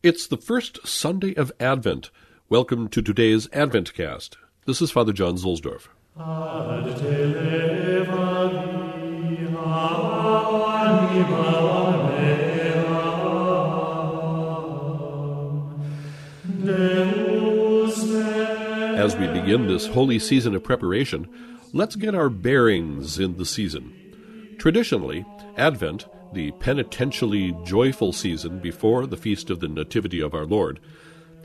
It's the first Sunday of Advent. Welcome to today's Advent Cast. This is Father John Zuhlsdorf. As we begin this holy season of preparation, let's get our bearings in the season. Traditionally, Advent, the penitentially joyful season before the feast of the Nativity of our Lord,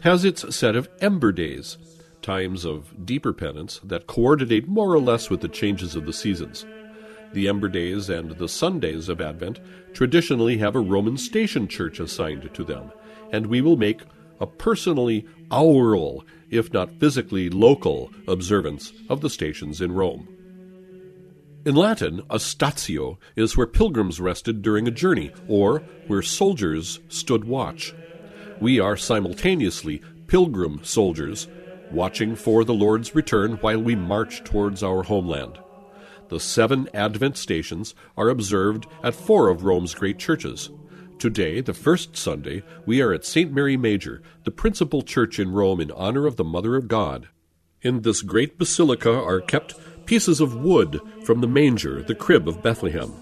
has its set of ember days, times of deeper penance that coordinate more or less with the changes of the seasons. The Ember Days and the Sundays of Advent traditionally have a Roman station church assigned to them, and we will make a personally aural, if not physically local, observance of the stations in Rome. In Latin, a statio is where pilgrims rested during a journey, or where soldiers stood watch. We are simultaneously pilgrim soldiers, watching for the Lord's return while we march towards our homeland. The seven Advent stations are observed at four of Rome's great churches. Today, the first Sunday, we are at St. Mary Major, the principal church in Rome in honor of the Mother of God. In this great basilica are kept pieces of wood from the manger, the crib of Bethlehem.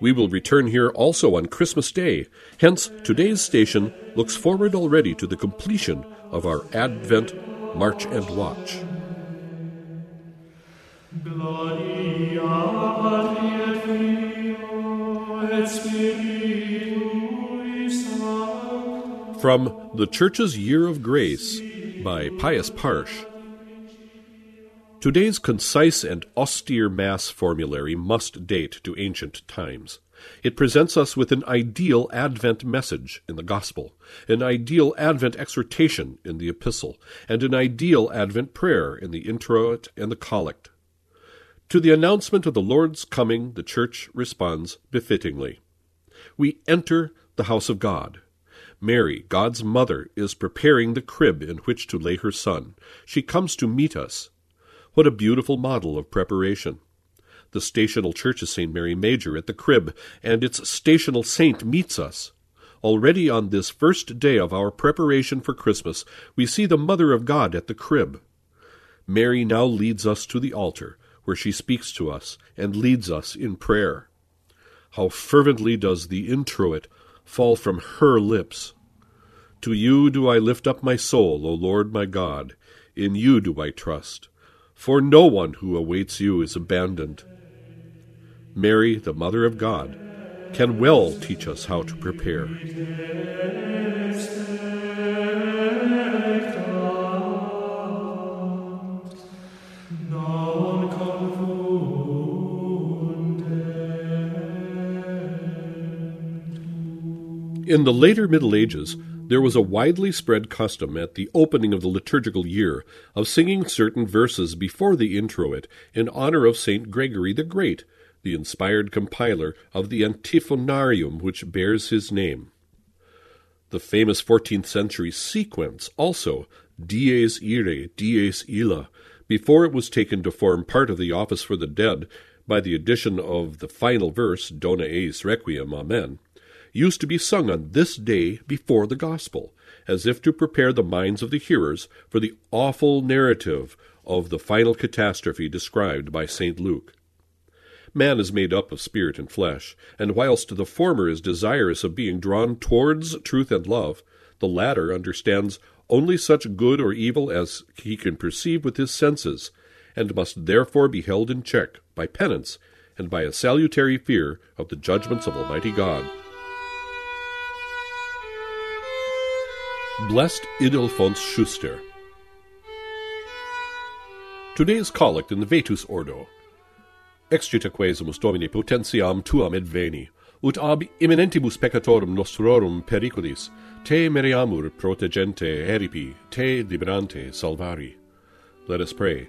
We will return here also on Christmas Day, hence, today's station looks forward already to the completion of our Advent March and Watch. From The Church's Year of Grace by Pius Parsch. Today's concise and austere Mass formulary must date to ancient times. It presents us with an ideal Advent message in the Gospel, an ideal Advent exhortation in the Epistle, and an ideal Advent prayer in the Introit and the Collect. To the announcement of the Lord's coming, the Church responds befittingly. We enter the house of God. Mary, God's mother, is preparing the crib in which to lay her Son. She comes to meet us. What a beautiful model of preparation! The stational church of St. Mary Major at the crib, and its stational saint meets us. Already on this first day of our preparation for Christmas, we see the Mother of God at the crib. Mary now leads us to the altar, where she speaks to us and leads us in prayer. How fervently does the introit fall from her lips! To you do I lift up my soul, O Lord my God. In you do I trust for no one who awaits you is abandoned. Mary, the Mother of God, can well teach us how to prepare. In the later Middle Ages, there was a widely spread custom at the opening of the liturgical year of singing certain verses before the introit in honor of St. Gregory the Great, the inspired compiler of the Antiphonarium which bears his name. The famous 14th century sequence also, Dies Irae, Dies Illa, before it was taken to form part of the Office for the Dead by the addition of the final verse, Dona eis requiem, Amen, used to be sung on this day before the gospel, as if to prepare the minds of the hearers for the awful narrative of the final catastrophe described by St. Luke. Man is made up of spirit and flesh, and whilst the former is desirous of being drawn towards truth and love, the latter understands only such good or evil as he can perceive with his senses, and must therefore be held in check by penance and by a salutary fear of the judgments of Almighty God. Blessed Idelfons Schuster. Today's collect in the Vetus Ordo. Excita quesumus Domine potentiam tuam adveni, ut ab imminentibus peccatorum nostrorum periculis, te mereamur protegente eripi, te liberante salvari. Let us pray.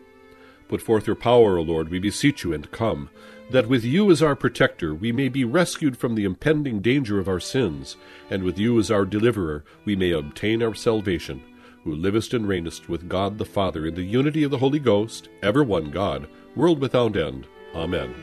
Put forth your power, O Lord, we beseech you, and come, that with you as our protector we may be rescued from the impending danger of our sins, and with you as our deliverer we may obtain our salvation, who livest and reignest with God the Father in the unity of the Holy Ghost, ever one God, world without end. Amen.